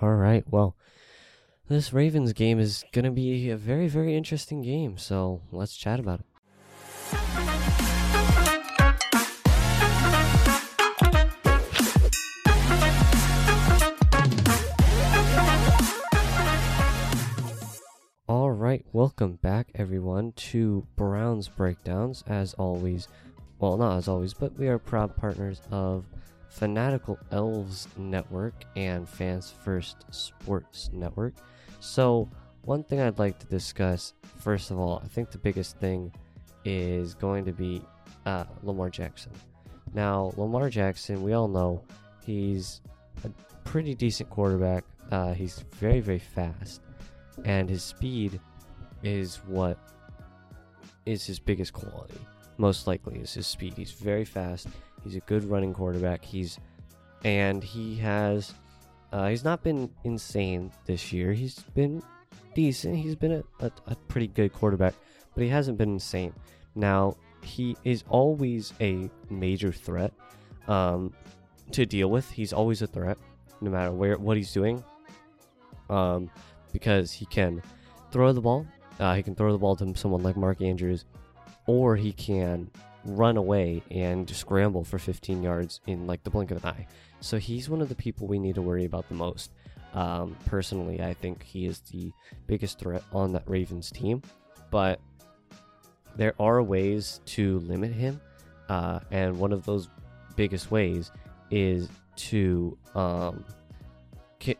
All right. Well, this Ravens game is going to be a very, very interesting game. So let's chat about it. All right, welcome back everyone to Browns Breakdowns. As always, well, not as always, but we are proud partners of Fanatical Elves Network and Fans First Sports Network. So, one thing I'd like to discuss, first of all, I think the biggest thing is going to be uh, Lamar Jackson. Now, Lamar Jackson, we all know he's a pretty decent quarterback. Uh, he's very, very fast, and his speed is what is his biggest quality. Most likely is his speed. He's very fast. He's a good running quarterback. He's and he has uh, he's not been insane this year. He's been decent. He's been a, a, a pretty good quarterback, but he hasn't been insane. Now he is always a major threat um, to deal with. He's always a threat, no matter where what he's doing, um, because he can throw the ball. Uh, he can throw the ball to someone like Mark Andrews, or he can run away and scramble for 15 yards in like the blink of an eye. So he's one of the people we need to worry about the most. Um, personally, I think he is the biggest threat on that Ravens team, but there are ways to limit him, uh, and one of those biggest ways is to um,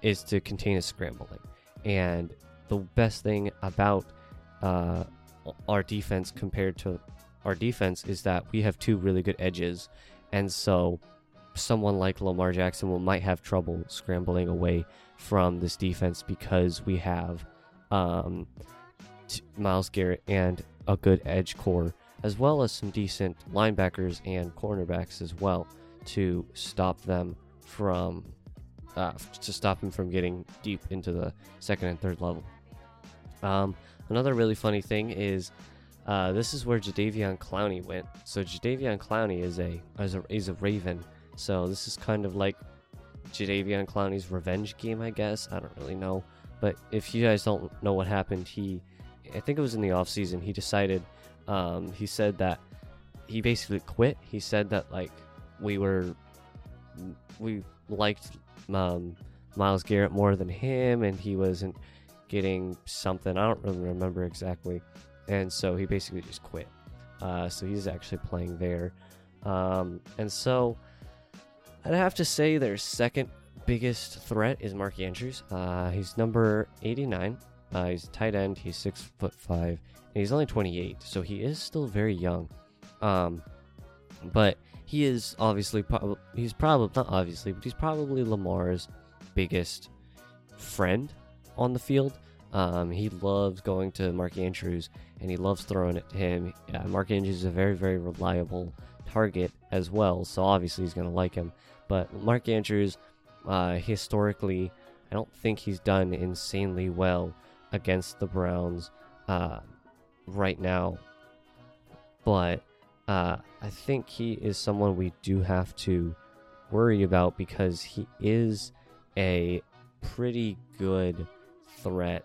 is to contain his scrambling. And the best thing about uh, our defense compared to our defense is that we have two really good edges, and so someone like Lamar Jackson will might have trouble scrambling away from this defense because we have um, t- Myles Garrett and a good edge core, as well as some decent linebackers and cornerbacks as well to stop them from uh, to stop him from getting deep into the second and third level. Um, another really funny thing is uh, this is where Jadeveon Clowney went. So Jadeveon Clowney is a is a is a Raven. So this is kind of like Jadeveon Clowney's revenge game, I guess. I don't really know, but if you guys don't know what happened, he, I think it was in the off season, he decided, um, he said that he basically quit. He said that like we were, we liked um, Myles Garrett more than him, and he wasn't getting something. I don't really remember exactly, and so he basically just quit. Uh, so he's actually playing there, um, and so I'd have to say their second biggest threat is Mark Andrews. Uh, he's number 89. Uh, he's a tight end. He's six foot five, and he's only 28, so he is still very young. Um, but he is obviously prob- he's probably not obviously, but he's probably Lamar's biggest friend on the field. Um, he loves going to Mark Andrews, and he loves throwing it to him. Uh, Mark Andrews is a very very reliable target as well, so obviously he's going to like him. But Mark Andrews, uh, historically, I don't think he's done insanely well against the Browns uh, right now. But uh, I think he is someone we do have to worry about because he is a pretty good threat.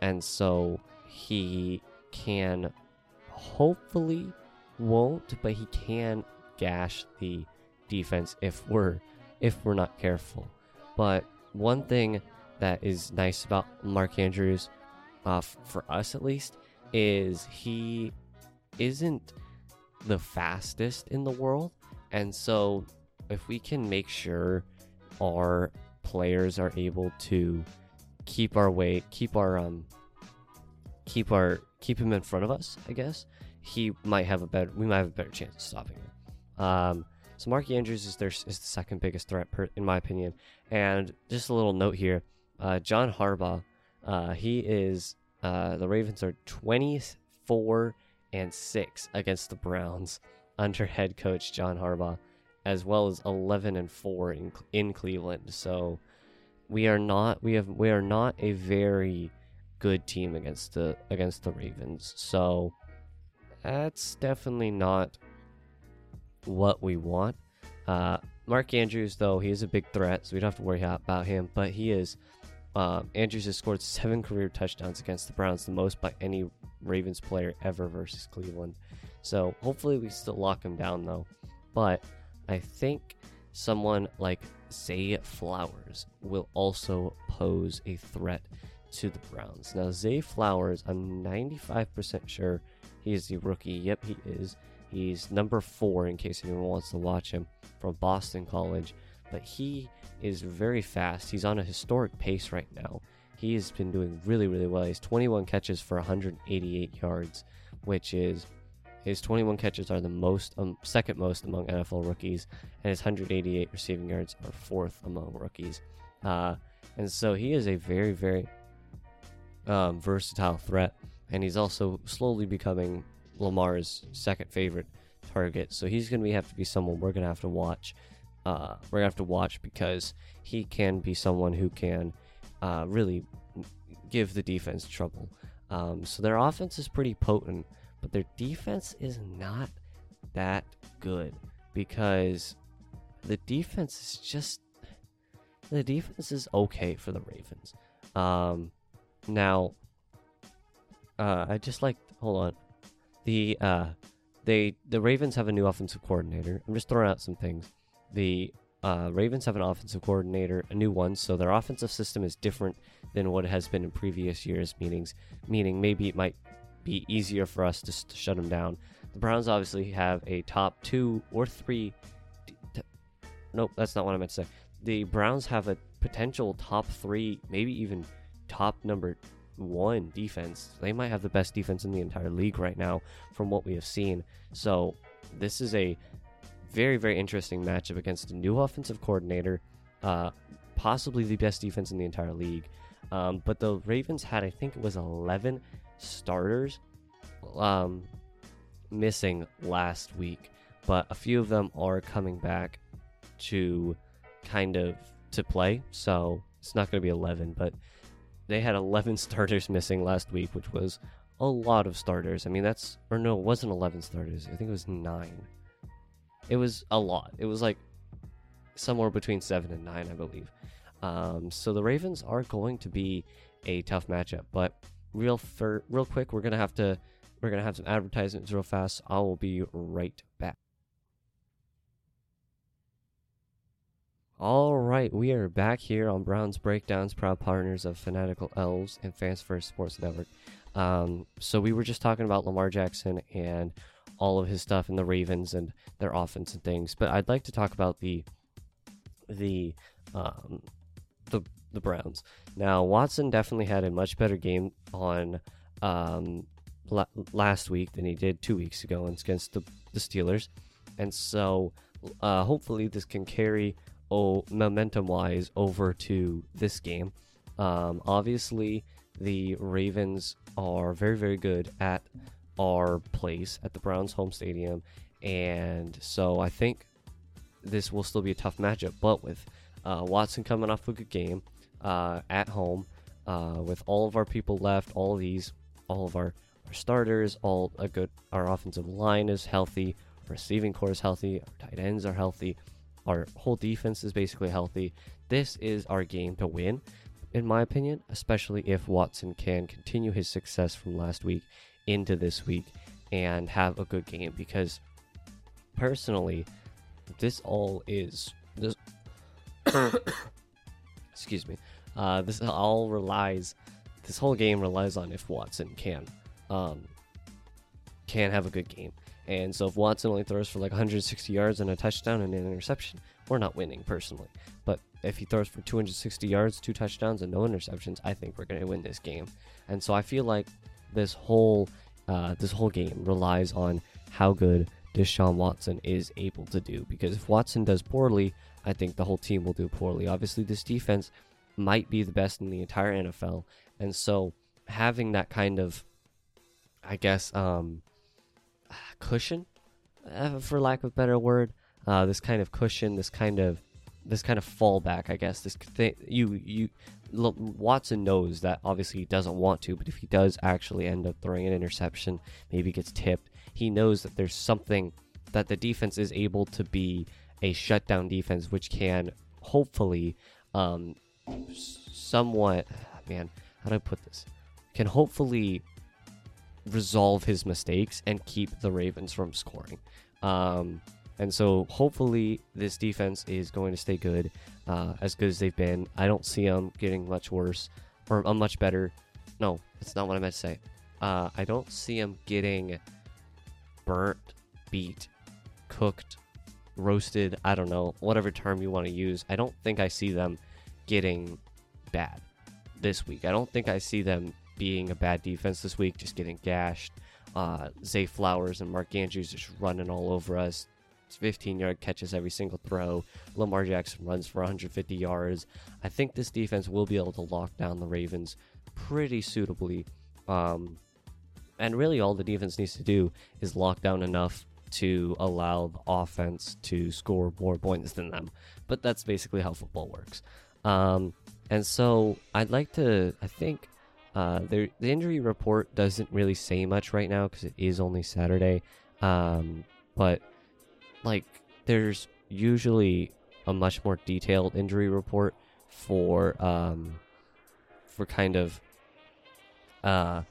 And so he can hopefully won't, but he can gash the defense if we're if we're not careful. But one thing that is nice about Mark Andrews, uh, for us at least, is he isn't the fastest in the world, and so if we can make sure our players are able to keep our weight, keep our um, keep our keep him in front of us, I guess he might have a better we might have a better chance of stopping him. Um, so Mark Andrews is their is the second biggest threat per, in my opinion. And just a little note here, uh, John Harbaugh, uh, he is uh, the Ravens are twenty four and six against the Browns under head coach John Harbaugh, as well as eleven and four in in Cleveland. So we are not we have we are not a very good team against the against the Ravens. So that's definitely not what we want. Uh, Mark Andrews, though, he is a big threat, so we don't have to worry about him. But he is um, Andrews has scored seven career touchdowns against the Browns, the most by any Ravens player ever versus Cleveland. So hopefully we still lock him down though. But I think someone like Zay Flowers will also pose a threat to the Browns. Now, Zay Flowers, I'm 95% sure he is the rookie. Yep, he is. He's number four, in case anyone wants to watch him, from Boston College. But he is very fast. He's on a historic pace right now. He has been doing really, really well. He's 21 catches for 188 yards, which is his 21 catches are the most, um, second most among NFL rookies, and his 188 receiving yards are fourth among rookies. Uh, and so he is a very, very um, versatile threat, and he's also slowly becoming Lamar's second favorite target. So he's going to have to be someone we're going to have to watch. Uh, we're going to have to watch because he can be someone who can uh, really give the defense trouble. Um, so their offense is pretty potent, but their defense is not that good because the defense is just the defense is okay for the Ravens. Um, now, uh, I just like hold on. The uh, they the Ravens have a new offensive coordinator. I'm just throwing out some things. The uh, Ravens have an offensive coordinator, a new one, so their offensive system is different than what has been in previous years. meetings. meaning maybe it might be easier for us to, to shut them down. The Browns obviously have a top two or three. T- nope, that's not what I meant to say. The Browns have a potential top three, maybe even top number one defense. They might have the best defense in the entire league right now from what we have seen. So this is a very, very interesting matchup against a new offensive coordinator, uh, possibly the best defense in the entire league. Um, but the Ravens had, I think it was 11 starters um, missing last week, but a few of them are coming back to kind of to play. So it's not going to be 11, but they had 11 starters missing last week, which was a lot of starters. I mean, that's, or no, it wasn't 11 starters. I think it was nine. It was a lot. It was like somewhere between seven and nine, I believe. Um, so the Ravens are going to be a tough matchup, but real for real quick, we're gonna have to we're gonna have some advertisements real fast. I will be right back. All right, we are back here on Browns Breakdowns, proud partners of Fanatical Elves and Fans First Sports Network. Um, so we were just talking about Lamar Jackson and all of his stuff in the Ravens and their offense and things, but I'd like to talk about the the um, the the Browns. Now Watson definitely had a much better game on um, la- last week than he did two weeks ago against the, the Steelers, and so uh, hopefully this can carry oh, momentum wise over to this game. Um, obviously, the Ravens are very, very good at our place at the Browns home stadium. And so I think this will still be a tough matchup. But with uh, Watson coming off a good game uh, at home, uh, with all of our people left, all these, all of our, our starters, all a good, our offensive line is healthy, receiving core is healthy, our tight ends are healthy. Our whole defense is basically healthy. This is our game to win, in my opinion, especially if Watson can continue his success from last week into this week and have a good game. Because personally, this all is this. excuse me. Uh, this all relies. This whole game relies on if Watson can, um, can have a good game. And so if Watson only throws for like 160 yards and a touchdown and an interception, we're not winning personally. But if he throws for 260 yards, two touchdowns, and no interceptions, I think we're going to win this game. And so I feel like this whole uh, this whole game relies on how good Deshaun Watson is able to do. Because if Watson does poorly, I think the whole team will do poorly. Obviously, this defense might be the best in the entire NFL, and so having that kind of, I guess, um, cushion, uh, for lack of a better word. Uh, this kind of cushion, this kind of this kind of fallback, I guess. This thing, you you Watson knows that obviously he doesn't want to, but if he does actually end up throwing an interception, maybe gets tipped, he knows that there's something that the defense is able to be a shutdown defense, which can hopefully um, somewhat, man, how do I put this? Can hopefully resolve his mistakes and keep the Ravens from scoring. Um, and so hopefully this defense is going to stay good, uh, as good as they've been. I don't see them getting much worse or uh, much better. No, that's not what I meant to say. Uh, I don't see them getting burnt, beat, cooked, roasted. I don't know, whatever term you want to use. I don't think I see them getting bad this week. I don't think I see them being a bad defense this week, just getting gashed. Uh, Zay Flowers and Mark Andrews just running all over us. 15 yard catches every single throw. Lamar Jackson runs for 150 yards. I think this defense will be able to lock down the Ravens pretty suitably. Um, and really, all the defense needs to do is lock down enough to allow the offense to score more points than them. But that's basically how football works. Um, and so I'd like to, I think uh, the injury report doesn't really say much right now because it is only Saturday. Um, but like, there's usually a much more detailed injury report for um, for kind of uh,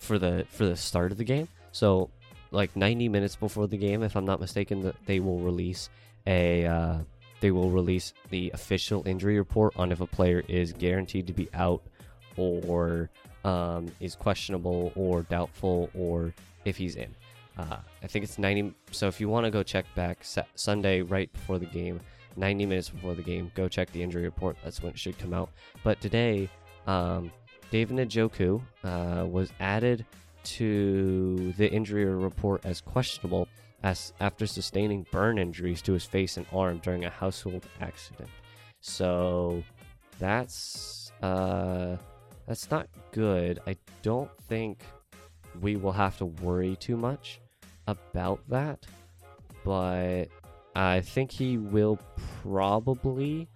for the for the start of the game. So, like 90 minutes before the game, if I'm not mistaken, that they will release a uh, they will release the official injury report on if a player is guaranteed to be out or um, is questionable or doubtful or if he's in. Uh, I think it's 90. So if you want to go check back Sunday right before the game, 90 minutes before the game, go check the injury report. That's when it should come out. But today, um, David Njoku uh, was added to the injury report as questionable as after sustaining burn injuries to his face and arm during a household accident. So that's uh that's not good. I don't think we will have to worry too much about that, but I think he will probably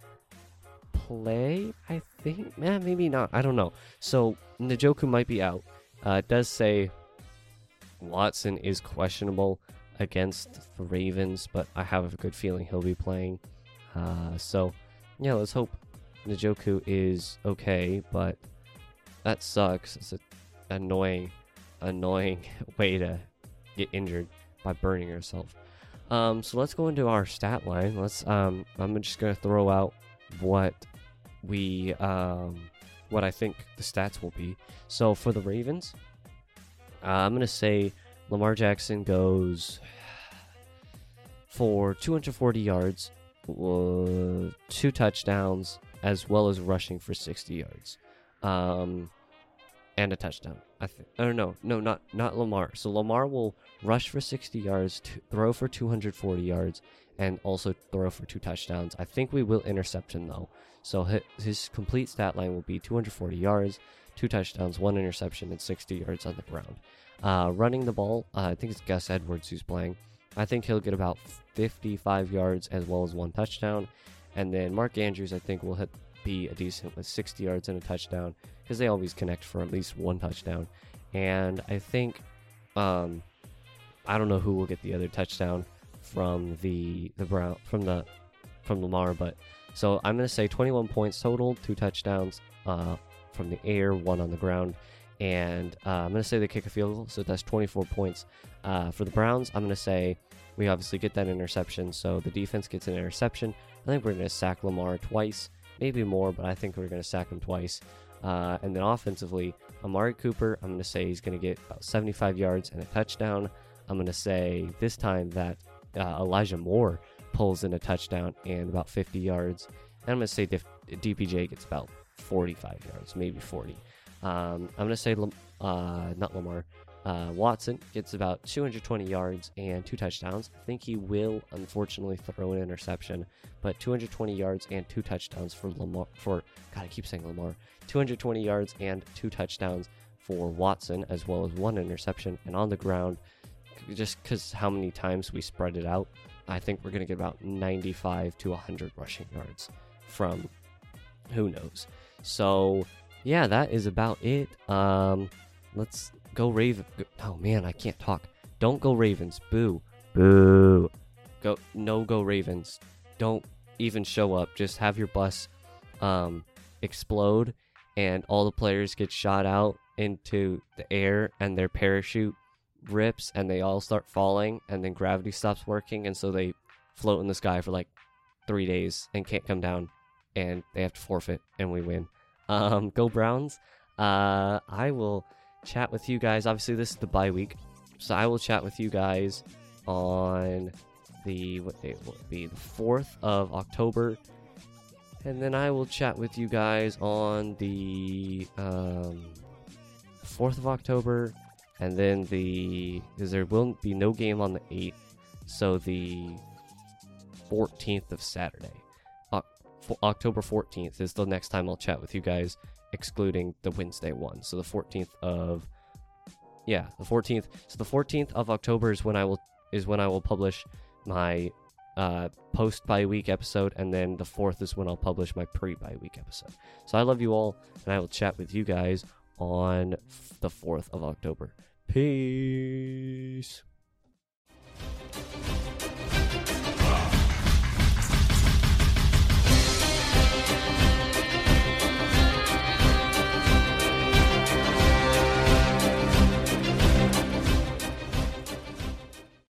play. I think, man, maybe not. I don't know. So Njoku might be out. Uh, it does say Watson is questionable against the Ravens, but I have a good feeling he'll be playing. Uh, so yeah, let's hope Njoku is okay, but that sucks. It's an annoying, annoying way to get injured by burning yourself. Um, so let's go into our stat line. Let's. Um, I'm just gonna throw out what we um, what I think the stats will be. So for the Ravens, uh, I'm gonna say Lamar Jackson goes for 240 yards, uh, two touchdowns, as well as rushing for 60 yards um, and a touchdown. I think. Oh no, no, not not Lamar. So Lamar will rush for 60 yards, throw for 240 yards, and also throw for two touchdowns. I think we will intercept him though. So his complete stat line will be 240 yards, two touchdowns, one interception, and 60 yards on the ground. Uh, running the ball, uh, I think it's Gus Edwards who's playing. I think he'll get about 55 yards as well as one touchdown. And then Mark Andrews, I think, will hit be a decent with 60 yards and a touchdown because they always connect for at least one touchdown. And I think, um, I don't know who will get the other touchdown from the the Brown from the from Lamar, but so I'm gonna say 21 points total, two touchdowns uh, from the air, one on the ground, and uh, I'm gonna say they kick a field goal, so that's 24 points uh, for the Browns. I'm gonna say we obviously get that interception, so the defense gets an interception. I think we're gonna sack Lamar twice maybe more, but I think we're going to sack him twice. Uh, and then offensively, Amari Cooper, I'm going to say he's going to get about 75 yards and a touchdown. I'm going to say this time that uh, Elijah Moore pulls in a touchdown and about 50 yards. And I'm going to say DPJ gets about 45 yards, maybe 40. Um, I'm going to say, uh, not Lamar, uh, Watson gets about 220 yards and two touchdowns. I think he will unfortunately throw an interception, but 220 yards and two touchdowns for Lamar. For God, I keep saying Lamar. 220 yards and two touchdowns for Watson, as well as one interception. And on the ground, just because how many times we spread it out, I think we're going to get about 95 to 100 rushing yards from who knows. So yeah, that is about it. Um, let's Go Raven. Oh man, I can't talk. Don't go Ravens. Boo. Boo. Go no go Ravens. Don't even show up. Just have your bus um explode and all the players get shot out into the air and their parachute rips and they all start falling and then gravity stops working and so they float in the sky for like three days and can't come down and they have to forfeit and we win. Um, go Browns. Uh, I will chat with you guys. Obviously, this is the bye week, so I will chat with you guys on the what date will be? The fourth of October, and then I will chat with you guys on the um, fourth of October, and then the because there will be no game on the eighth, so the fourteenth of Saturday. October 14th is the next time I'll chat with you guys, excluding the Wednesday one. So the 14th of yeah, the 14th. So the 14th of October is when I will is when I will publish my uh, post bye week episode, and then the fourth is when I'll publish my pre bye week episode. So I love you all, and I will chat with you guys on the 4th of October. Peace.